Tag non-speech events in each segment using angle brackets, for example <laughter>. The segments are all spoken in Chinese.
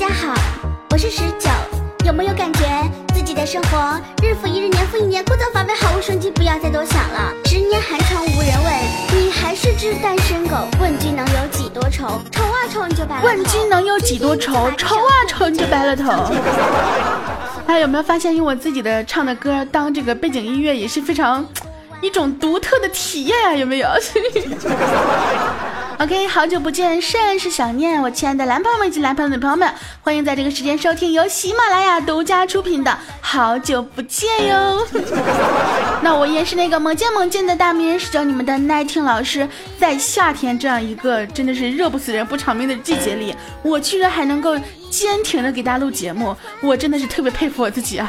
大家好，我是十九。有没有感觉自己的生活日复一日、年复一年枯燥乏味、毫无生机？不要再多想了。十年寒窗无人问，你还是只单身狗。问君能有几多愁？愁啊愁你就白了头。问君能有几多愁？愁啊愁你就白了头。大家有没有发现，用我自己的唱的歌当这个背景音乐也是非常一种独特的体验啊？有没有 <laughs>？OK，好久不见，甚是想念我亲爱的男朋友们以及男朋友的朋友们，欢迎在这个时间收听由喜马拉雅独家出品的《好久不见》哟。<laughs> 那我也是那个猛见猛见的大名人，是教你们的耐听老师。在夏天这样一个真的是热不死人不偿命的季节里，我居然还能够坚挺的给大家录节目，我真的是特别佩服我自己啊。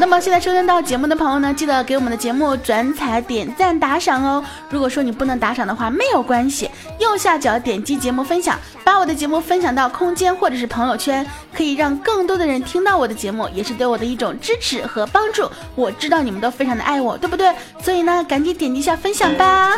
那么现在收听到节目的朋友呢，记得给我们的节目转采、点赞、打赏哦。如果说你不能打赏的话，没有关系，右下角点击节目分享，把我的节目分享到空间或者是朋友圈，可以让更多的人听到我的节目，也是对我的一种支持和帮助。我知道你们都非常的爱我，对不对？所以呢，赶紧点击一下分享吧。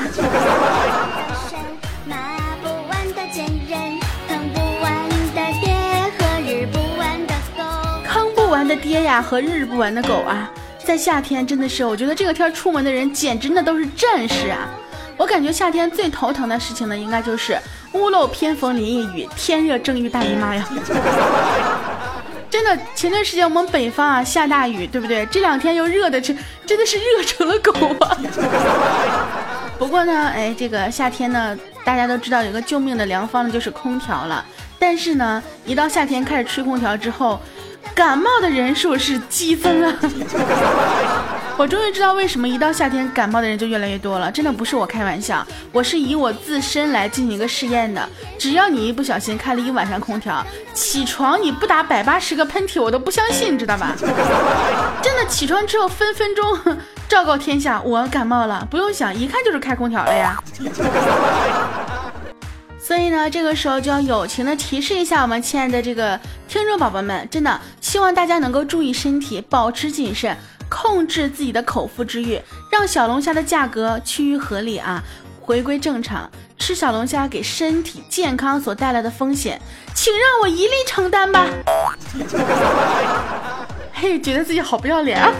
玩的爹呀和日不完的狗啊，在夏天真的是，我觉得这个天出门的人简直那都是战士啊！我感觉夏天最头疼的事情呢，应该就是屋漏偏逢连夜雨，天热正遇大姨妈呀！真的，前段时间我们北方啊下大雨，对不对？这两天又热的真真的是热成了狗啊！不过呢，哎，这个夏天呢，大家都知道有个救命的良方呢，就是空调了。但是呢，一到夏天开始吹空调之后，感冒的人数是激增啊！我终于知道为什么一到夏天感冒的人就越来越多了，真的不是我开玩笑，我是以我自身来进行一个试验的。只要你一不小心开了一晚上空调，起床你不打百八十个喷嚏，我都不相信，你知道吧？真的起床之后分分钟昭告天下，我感冒了，不用想，一看就是开空调了呀。所以呢，这个时候就要友情的提示一下我们亲爱的这个听众宝宝们，真的希望大家能够注意身体，保持谨慎，控制自己的口腹之欲，让小龙虾的价格趋于合理啊，回归正常。吃小龙虾给身体健康所带来的风险，请让我一力承担吧。<laughs> 嘿，觉得自己好不要脸啊！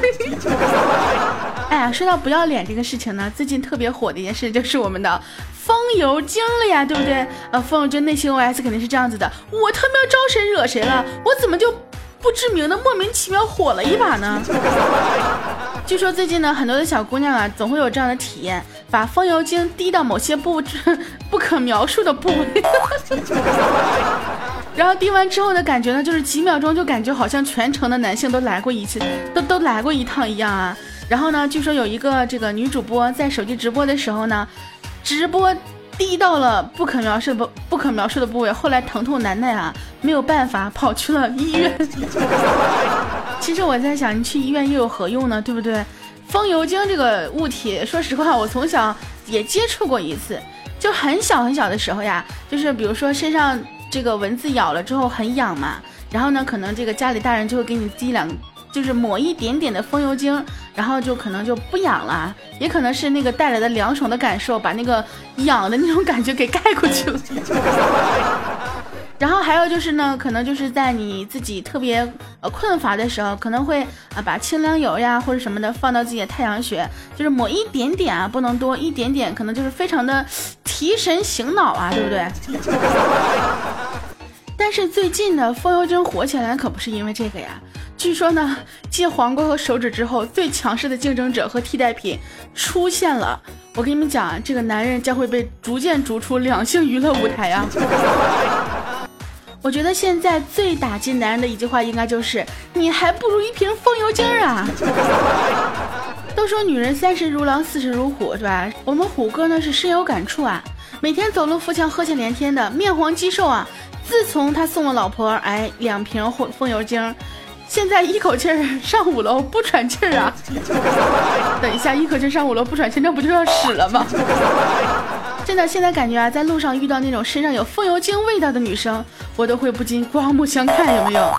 <laughs> 哎呀，说到不要脸这个事情呢，最近特别火的一件事就是我们的。风油精了呀，对不对？呃，风油精内心 OS 肯定是这样子的：我他喵招谁惹谁了？我怎么就不知名的莫名其妙火了一把呢？<laughs> 据说最近呢，很多的小姑娘啊，总会有这样的体验，把风油精滴到某些不 <laughs> 不可描述的部位，<laughs> 然后滴完之后的感觉呢，就是几秒钟就感觉好像全城的男性都来过一次，都都来过一趟一样啊。然后呢，据说有一个这个女主播在手机直播的时候呢。直播滴到了不可描述不不可描述的部位，后来疼痛难耐啊，没有办法跑去了医院。<laughs> 其实我在想，你去医院又有何用呢？对不对？风油精这个物体，说实话，我从小也接触过一次，就很小很小的时候呀，就是比如说身上这个蚊子咬了之后很痒嘛，然后呢，可能这个家里大人就会给你滴两。就是抹一点点的风油精，然后就可能就不痒了，也可能是那个带来的凉爽的感受，把那个痒的那种感觉给盖过去了。然后还有就是呢，可能就是在你自己特别呃困乏的时候，可能会啊把清凉油呀或者什么的放到自己的太阳穴，就是抹一点点啊，不能多，一点点，可能就是非常的提神醒脑啊，对不对？<laughs> 但是最近呢风油精火起来可不是因为这个呀。据说呢，继黄瓜和手指之后，最强势的竞争者和替代品出现了。我跟你们讲啊，这个男人将会被逐渐逐出两性娱乐舞台啊！<laughs> 我觉得现在最打击男人的一句话，应该就是“你还不如一瓶风油精啊！”都说女人三十如狼，四十如虎，是吧？我们虎哥呢是深有感触啊，每天走路扶墙，呵欠连天的，面黄肌瘦啊。自从他送了老婆哎两瓶风风油精。现在一口气儿上五楼不喘气儿啊！等一下，一口气上五楼不喘气，那不就要死了吗？真的，现在感觉啊，在路上遇到那种身上有风油精味道的女生，我都会不禁刮目相看，有没有？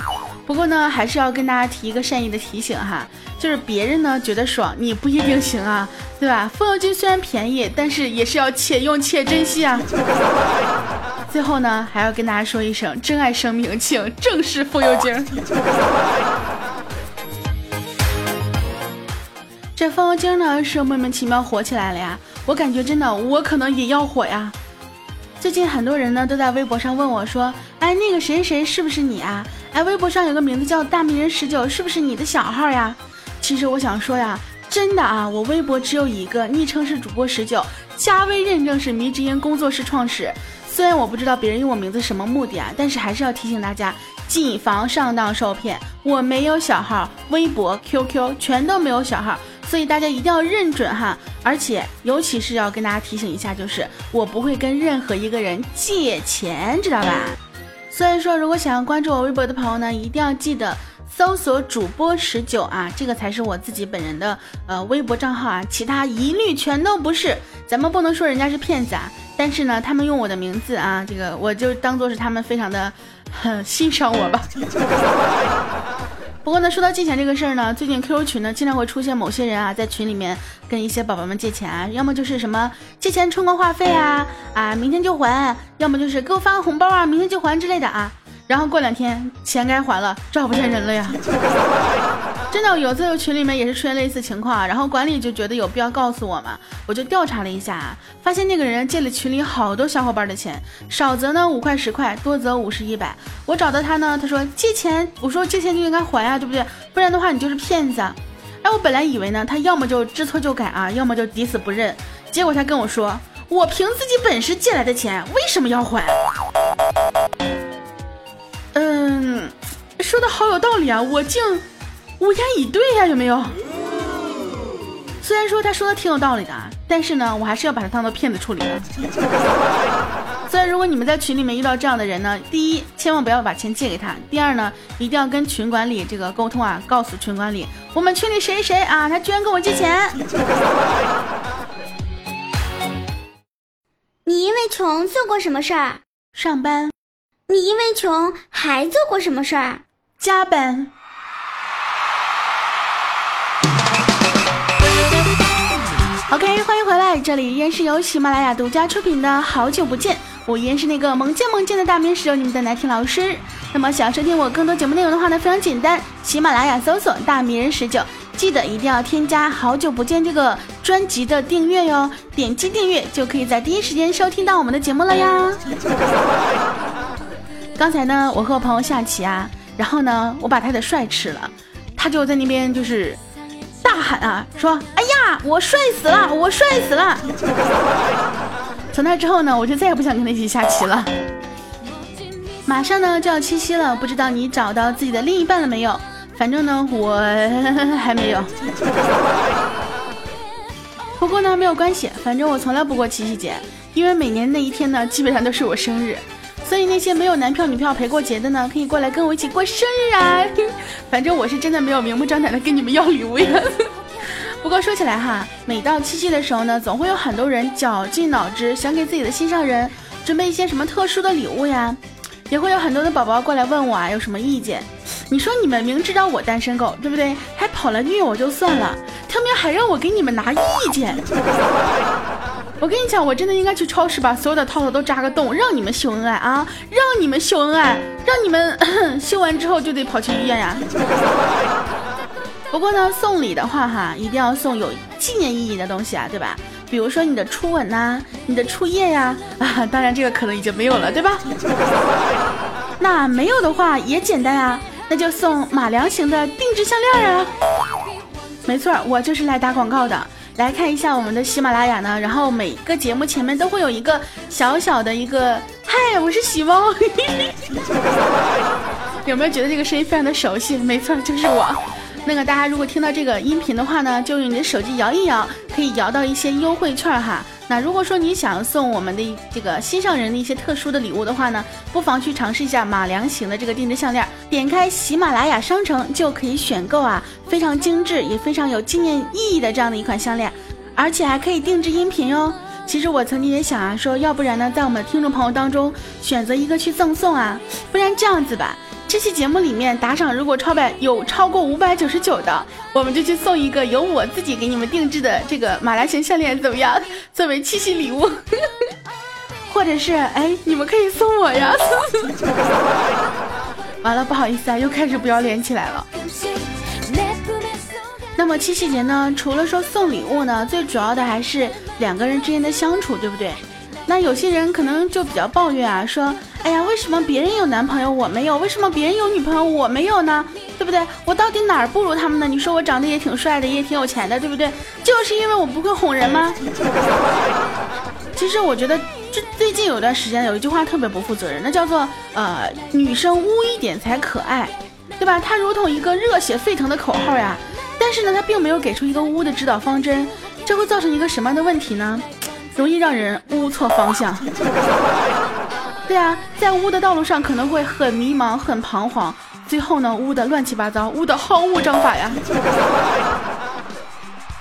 不过呢，还是要跟大家提一个善意的提醒哈，就是别人呢觉得爽，你不一定行啊，对吧？风油精虽然便宜，但是也是要且用且珍惜啊。最后呢，还要跟大家说一声，珍爱生命，请正视妇幼精。<laughs> 这风油精呢是莫名其妙火起来了呀，我感觉真的我可能也要火呀。最近很多人呢都在微博上问我说，哎，那个谁谁是不是你啊？哎，微博上有个名字叫大迷人十九，是不是你的小号呀？其实我想说呀，真的啊，我微博只有一个，昵称是主播十九，加微认证是迷之音工作室创始。虽然我不知道别人用我名字什么目的啊，但是还是要提醒大家，谨防上当受骗。我没有小号，微博、QQ 全都没有小号。所以大家一定要认准哈，而且尤其是要跟大家提醒一下，就是我不会跟任何一个人借钱，知道吧？所以说，如果想要关注我微博的朋友呢，一定要记得搜索主播十九啊，这个才是我自己本人的呃微博账号啊，其他一律全都不是。咱们不能说人家是骗子啊，但是呢，他们用我的名字啊，这个我就当做是他们非常的很欣赏我吧。<laughs> 不过呢，说到借钱这个事儿呢，最近 QQ 群呢经常会出现某些人啊，在群里面跟一些宝宝们借钱啊，要么就是什么借钱充个话费啊，啊明天就还，要么就是给我发个红包啊，明天就还之类的啊。然后过两天钱该还了，找不见人了呀。真的，有次群里面也是出现类似情况，然后管理就觉得有必要告诉我嘛，我就调查了一下，发现那个人借了群里好多小伙伴的钱，少则呢五块十块，多则五十一百。我找到他呢，他说借钱，我说借钱就应该还啊，对不对？不然的话你就是骗子。哎，我本来以为呢，他要么就知错就改啊，要么就抵死不认。结果他跟我说，我凭自己本事借来的钱，为什么要还？说的好有道理啊，我竟。无言以对呀，有没有？虽然说他说的挺有道理的，但是呢，我还是要把他当做骗子处理的。所以，如果你们在群里面遇到这样的人呢，第一，千万不要把钱借给他；第二呢，一定要跟群管理这个沟通啊，告诉群管理，我们群里谁谁啊，他居然跟我借钱。你因为穷做过什么事儿？上班。你因为穷还做过什么事儿？加班。OK，欢迎回来，这里依然是由喜马拉雅独家出品的《好久不见》，我依然是那个萌见萌见的大名十九，你们的奶听老师。那么想要收听我更多节目内容的话呢，非常简单，喜马拉雅搜索“大名人十九”，记得一定要添加“好久不见”这个专辑的订阅哟，点击订阅就可以在第一时间收听到我们的节目了呀。<laughs> 刚才呢，我和我朋友下棋啊，然后呢，我把他的帅吃了，他就在那边就是。大喊啊，说：“哎呀，我帅死了，我帅死了！” <laughs> 从那之后呢，我就再也不想跟他一起下棋了。马上呢就要七夕了，不知道你找到自己的另一半了没有？反正呢，我还没有。不过呢，没有关系，反正我从来不过七夕节，因为每年那一天呢，基本上都是我生日。所以那些没有男票女票陪过节的呢，可以过来跟我一起过生日啊！<laughs> 反正我是真的没有明目张胆的跟你们要礼物呀。<laughs> 不过说起来哈，每到七夕的时候呢，总会有很多人绞尽脑汁想给自己的心上人准备一些什么特殊的礼物呀，也会有很多的宝宝过来问我啊，有什么意见？你说你们明知道我单身狗，对不对？还跑来虐我就算了，他们还让我给你们拿意见。我跟你讲，我真的应该去超市把所有的套套都扎个洞，让你们秀恩爱啊！让你们秀恩爱，让你们 <laughs> 秀完之后就得跑去医院呀。不过呢，送礼的话哈，一定要送有纪念意义的东西啊，对吧？比如说你的初吻呐，你的初夜呀，啊，当然这个可能已经没有了，对吧？那没有的话也简单啊，那就送马良型的定制项链啊。没错，我就是来打广告的。来看一下我们的喜马拉雅呢，然后每个节目前面都会有一个小小的一个嗨，我是喜猫，<laughs> 有没有觉得这个声音非常的熟悉？没错，就是我。那个大家如果听到这个音频的话呢，就用你的手机摇一摇，可以摇到一些优惠券哈。那如果说你想送我们的这个心上人的一些特殊的礼物的话呢，不妨去尝试一下马良型的这个定制项链。点开喜马拉雅商城就可以选购啊，非常精致也非常有纪念意义的这样的一款项链，而且还可以定制音频哟。其实我曾经也想啊，说要不然呢，在我们听众朋友当中选择一个去赠送啊，不然这样子吧。这期节目里面打赏如果超百有超过五百九十九的，我们就去送一个由我自己给你们定制的这个马来型项链，怎么样？作为七夕礼物。<laughs> 或者是哎，你们可以送我呀。<laughs> 完了，不好意思啊，又开始不要脸起来了。那么七夕节呢，除了说送礼物呢，最主要的还是两个人之间的相处，对不对？那有些人可能就比较抱怨啊，说，哎呀，为什么别人有男朋友我没有？为什么别人有女朋友我没有呢？对不对？我到底哪儿不如他们呢？你说我长得也挺帅的，也挺有钱的，对不对？就是因为我不会哄人吗？其实我觉得，这最近有段时间有一句话特别不负责任，那叫做，呃，女生污一点才可爱，对吧？它如同一个热血沸腾的口号呀。但是呢，它并没有给出一个污的指导方针，这会造成一个什么样的问题呢？容易让人污错方向。对啊，在污的道路上可能会很迷茫、很彷徨，最后呢，污的乱七八糟，污的毫无章法呀。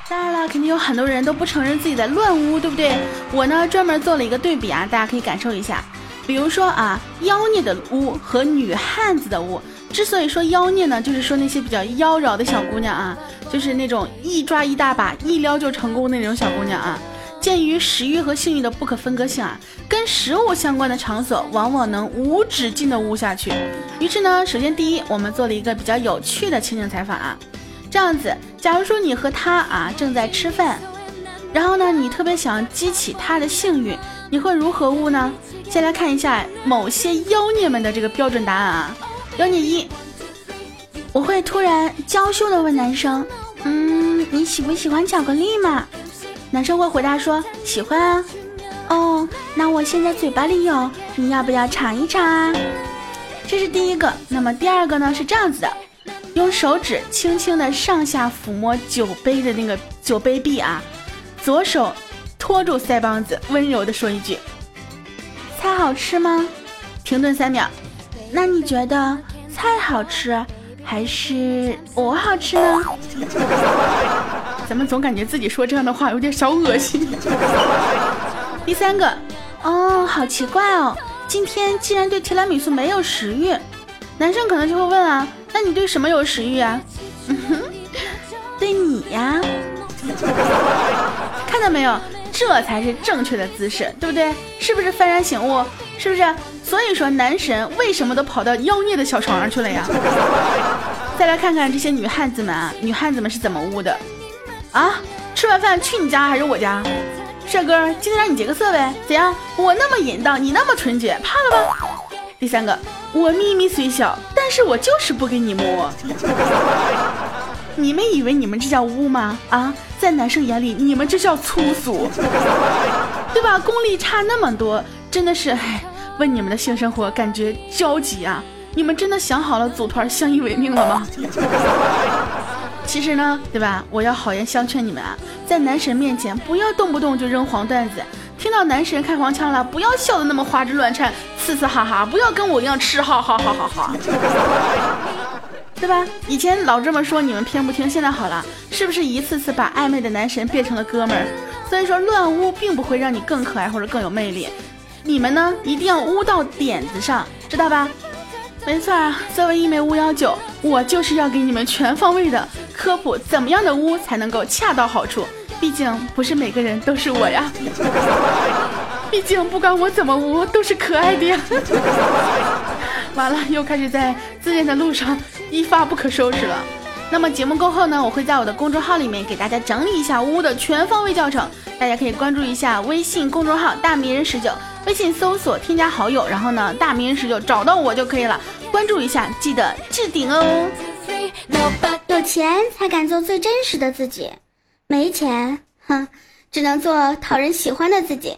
当然了，肯定有很多人都不承认自己在乱污，对不对？我呢，专门做了一个对比啊，大家可以感受一下。比如说啊，妖孽的污和女汉子的污。之所以说妖孽呢，就是说那些比较妖娆的小姑娘啊，就是那种一抓一大把，一撩就成功那种小姑娘啊。鉴于食欲和性欲的不可分割性啊，跟食物相关的场所往往能无止境的污下去。于是呢，首先第一，我们做了一个比较有趣的情景采访啊。这样子，假如说你和他啊正在吃饭，然后呢，你特别想激起他的性欲，你会如何污呢？先来看一下某些妖孽们的这个标准答案啊。妖孽一，我会突然娇羞的问男生：“嗯，你喜不喜欢巧克力嘛？”男生会回答说：“喜欢啊。”哦，那我现在嘴巴里有，你要不要尝一尝啊？这是第一个。那么第二个呢？是这样子的，用手指轻轻的上下抚摸酒杯的那个酒杯壁啊，左手托住腮帮子，温柔的说一句：“菜好吃吗？”停顿三秒。那你觉得菜好吃还是我好吃呢？咱们总感觉自己说这样的话有点小恶心。<laughs> 第三个，哦，好奇怪哦，今天竟然对提拉米苏没有食欲。男生可能就会问啊，那你对什么有食欲啊？嗯哼，对你呀。<laughs> 看到没有，这才是正确的姿势，对不对？是不是幡然醒悟？是不是？所以说，男神为什么都跑到妖孽的小床上去了呀？<laughs> 再来看看这些女汉子们啊，女汉子们是怎么污的啊？吃完饭去你家还是我家？帅哥，今天让你劫个色呗？怎样？我那么淫荡，你那么纯洁，怕了吧？第三个，我秘密虽小，但是我就是不给你摸。<laughs> 你们以为你们这叫污吗？啊，在男生眼里，你们这叫粗俗，对吧？功力差那么多，真的是唉。为你们的性生活感觉焦急啊！你们真的想好了组团相依为命了吗？其实呢，对吧？我要好言相劝你们啊，在男神面前不要动不动就扔黄段子，听到男神开黄腔了，不要笑得那么花枝乱颤、呲呲哈哈，不要跟我一样吃哈哈哈哈哈，<laughs> 对吧？以前老这么说你们偏不听，现在好了，是不是一次次把暧昧的男神变成了哥们儿？所以说乱污并不会让你更可爱或者更有魅力。你们呢，一定要污到点子上，知道吧？没错啊，作为一枚巫妖九，我就是要给你们全方位的科普，怎么样的巫才能够恰到好处。毕竟不是每个人都是我呀，<laughs> 毕竟不管我怎么污，都是可爱的呀。<laughs> 完了，又开始在自恋的路上一发不可收拾了。那么节目过后呢，我会在我的公众号里面给大家整理一下污的全方位教程，大家可以关注一下微信公众号“大迷人十九”。微信搜索添加好友，然后呢，大名人十九找到我就可以了，关注一下，记得置顶哦。有钱才敢做最真实的自己，没钱，哼，只能做讨人喜欢的自己。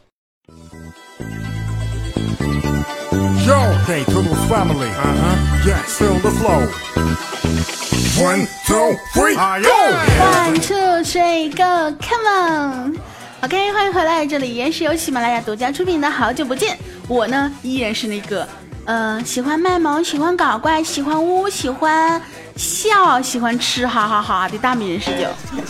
One two three go，come on。OK，欢迎回来，这里依然是由喜马拉雅独家出品的《好久不见》，我呢依然是那个，呃，喜欢卖萌、喜欢搞怪、喜欢呜、喜欢笑、喜欢吃，哈哈哈的大米人十九。<laughs>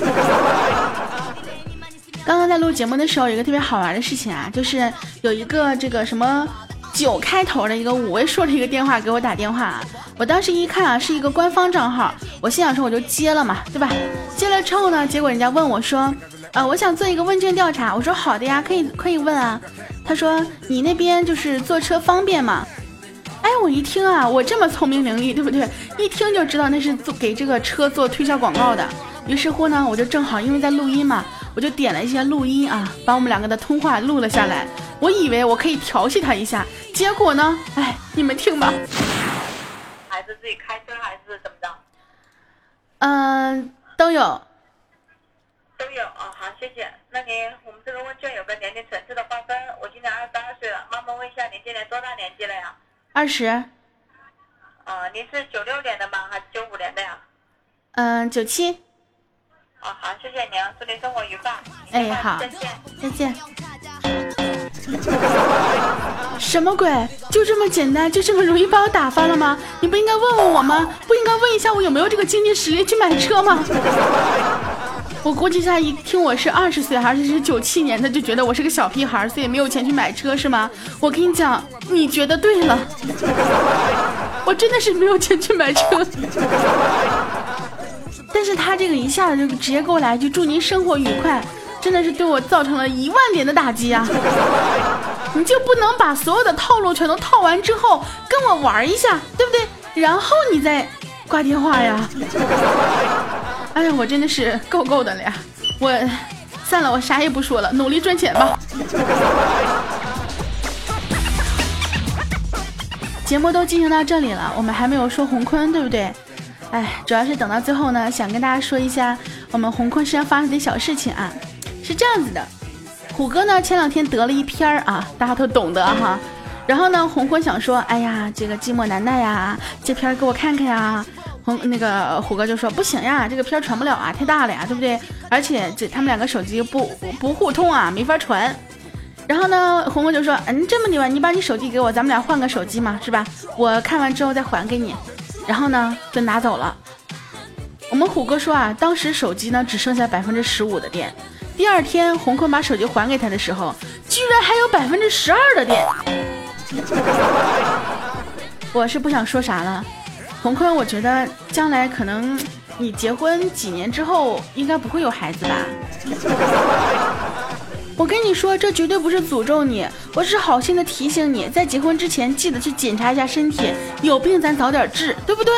刚刚在录节目的时候，有一个特别好玩的事情啊，就是有一个这个什么九开头的一个五位数的一个电话给我打电话，我当时一看啊，是一个官方账号，我心想说我就接了嘛，对吧？接了之后呢，结果人家问我说。啊，我想做一个问卷调查。我说好的呀，可以可以问啊。他说你那边就是坐车方便吗？哎，我一听啊，我这么聪明伶俐，对不对？一听就知道那是做给这个车做推销广告的。于是乎呢，我就正好因为在录音嘛，我就点了一些录音啊，把我们两个的通话录了下来。我以为我可以调戏他一下，结果呢，哎，你们听吧。孩子自己开车还是怎么着？嗯，都有。都有啊，好，谢谢。那您，我们这个问卷有个年龄层次的划分。我今年二十二岁了，妈妈问一下，您今年多大年纪了呀？二十。啊，您是九六年的吗？还是九五年的呀？嗯，九七。啊，好，谢谢您，祝您生活愉快。哎，好，再见。再见。<laughs> 什么鬼？就这么简单，就这么容易把我打发了吗？你不应该问问我吗？不应该问一下我有没有这个经济实力去买车吗？<laughs> 我估计他一听我是二十岁，而且是九七年的，就觉得我是个小屁孩，所以没有钱去买车，是吗？我跟你讲，你觉得对了，<laughs> 我真的是没有钱去买车。但是他这个一下子就直接给我来一句“祝您生活愉快”，真的是对我造成了一万点的打击啊！<laughs> 你就不能把所有的套路全都套完之后跟我玩一下，对不对？然后你再挂电话呀？<laughs> 哎呀，我真的是够够的了呀！我算了，我啥也不说了，努力赚钱吧。<laughs> 节目都进行到这里了，我们还没有说洪坤，对不对？哎，主要是等到最后呢，想跟大家说一下我们洪坤身上发生的小事情啊。是这样子的，虎哥呢前两天得了一篇儿啊，大家都懂得哈。然后呢，红坤想说，哎呀，这个寂寞难耐呀，这篇儿给我看看呀。红那个虎哥就说不行呀，这个片儿传不了啊，太大了呀，对不对？而且这他们两个手机不不互通啊，没法传。然后呢，红哥就说，嗯，这么的吧，你把你手机给我，咱们俩换个手机嘛，是吧？我看完之后再还给你。然后呢，就拿走了。我们虎哥说啊，当时手机呢只剩下百分之十五的电。第二天，红坤把手机还给他的时候，居然还有百分之十二的电。我是不想说啥了。洪坤，我觉得将来可能你结婚几年之后应该不会有孩子吧？我跟你说，这绝对不是诅咒你，我是好心的提醒你，在结婚之前记得去检查一下身体，有病咱早点治，对不对？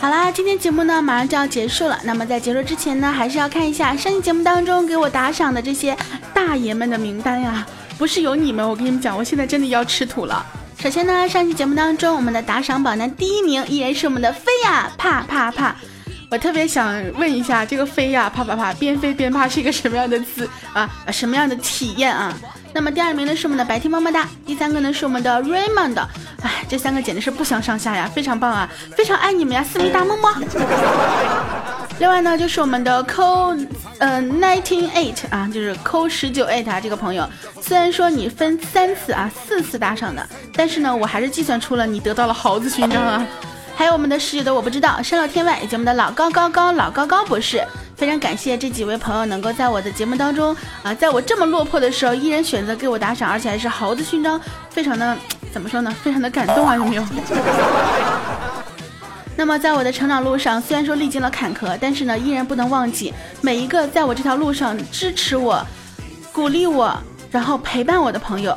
好啦，今天节目呢马上就要结束了，那么在结束之前呢，还是要看一下上期节目当中给我打赏的这些大爷们的名单呀。不是有你们，我跟你们讲，我现在真的要吃土了。首先呢，上期节目当中，我们的打赏榜单第一名依然是我们的飞呀怕怕怕。我特别想问一下，这个飞呀怕怕怕，边飞边怕是一个什么样的字啊？什么样的体验啊？那么第二名呢是我们的白天么么哒，第三个呢是我们的 Raymond，哎，这三个简直是不相上下呀，非常棒啊，非常爱你们呀，思密达么么。另外呢，就是我们的扣呃 nineteen eight 啊，就是扣十九 eight 啊，这个朋友，虽然说你分三次啊，四次打赏的，但是呢，我还是计算出了你得到了猴子勋章啊。还有我们的十九的我不知道，山到天外，以及我们的老高高高老高高博士，非常感谢这几位朋友能够在我的节目当中啊，在我这么落魄的时候，依然选择给我打赏，而且还是猴子勋章，非常的怎么说呢，非常的感动啊，有没有？<laughs> 那么，在我的成长路上，虽然说历经了坎坷，但是呢，依然不能忘记每一个在我这条路上支持我、鼓励我，然后陪伴我的朋友。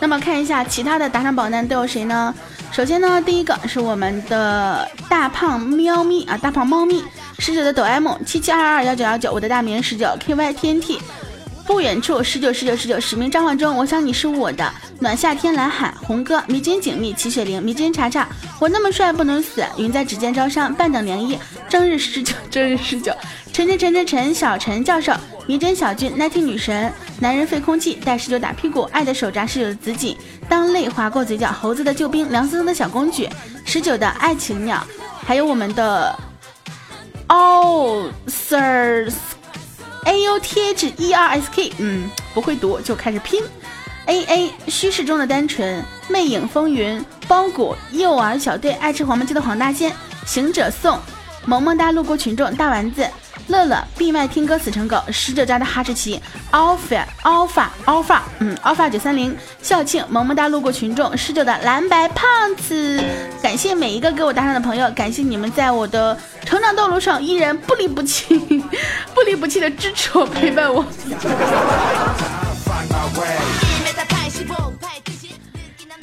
那么，看一下其他的打赏榜单都有谁呢？首先呢，第一个是我们的大胖喵咪啊，大胖猫咪十九的抖 M 七七二二幺九幺九，我的大名十九 KY TNT。不远处，十九十九十九，使命召唤中。我想你是我的暖夏天，蓝海红哥，迷津紧密，齐雪玲，迷津查查，我那么帅不能死，云在指尖招商，半等凉意，正日十九，正日十九，陈陈陈陈陈，小陈教授，迷真小俊，奈听女神，男人废空气，带十九打屁股，爱的手札十九的紫锦，当泪划过嘴角，猴子的救兵，凉森森的小公举，十九的爱情鸟，还有我们的哦，Sir。A u t h e r s k，嗯，不会读就开始拼。a a 虚实中的单纯，魅影风云，包裹幼儿小队，爱吃黄焖鸡的黄大仙，行者送，萌萌哒路过群众，大丸子，乐乐闭麦听歌死成狗，十九家的哈士奇，alpha alpha alpha，嗯，alpha 九三零，校庆，萌萌哒路过群众，十九的蓝白胖子，感谢每一个给我打赏的朋友，感谢你们在我的成长道路上依然不离不弃，<laughs> 不离不弃的支持我，陪伴我。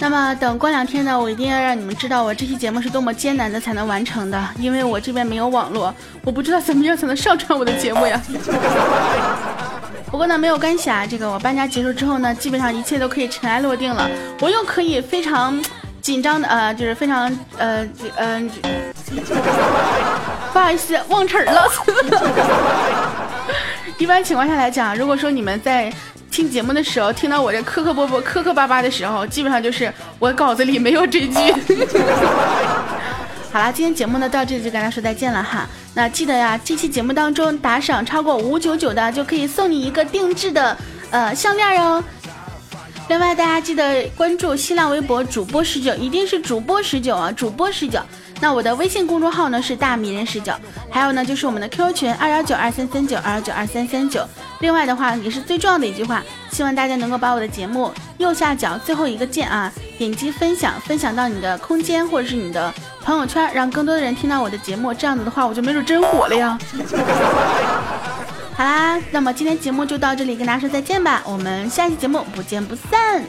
那么等过两天呢，我一定要让你们知道我这期节目是多么艰难的才能完成的，因为我这边没有网络，我不知道怎么样才能上传我的节目呀。<laughs> 不过呢，没有关系啊，这个我搬家结束之后呢，基本上一切都可以尘埃落定了，我又可以非常紧张的呃，就是非常呃呃，<laughs> 不好意思忘词儿了。<laughs> 一般情况下来讲，如果说你们在。听节目的时候，听到我这磕磕啵啵、磕磕巴巴的时候，基本上就是我稿子里没有这句。<laughs> 好啦，今天节目呢到这里就跟大家说再见了哈。那记得呀，这期节目当中打赏超过五九九的，就可以送你一个定制的呃项链哦。另外，大家记得关注新浪微博主播十九，一定是主播十九啊，主播十九。那我的微信公众号呢是大迷人十九，还有呢就是我们的 QQ 群二幺九二三三九二幺九二三三九。另外的话也是最重要的一句话，希望大家能够把我的节目右下角最后一个键啊点击分享，分享到你的空间或者是你的朋友圈，让更多的人听到我的节目。这样子的话，我就没准真火了呀。<laughs> 好啦，那么今天节目就到这里，跟大家说再见吧。我们下期节目不见不散。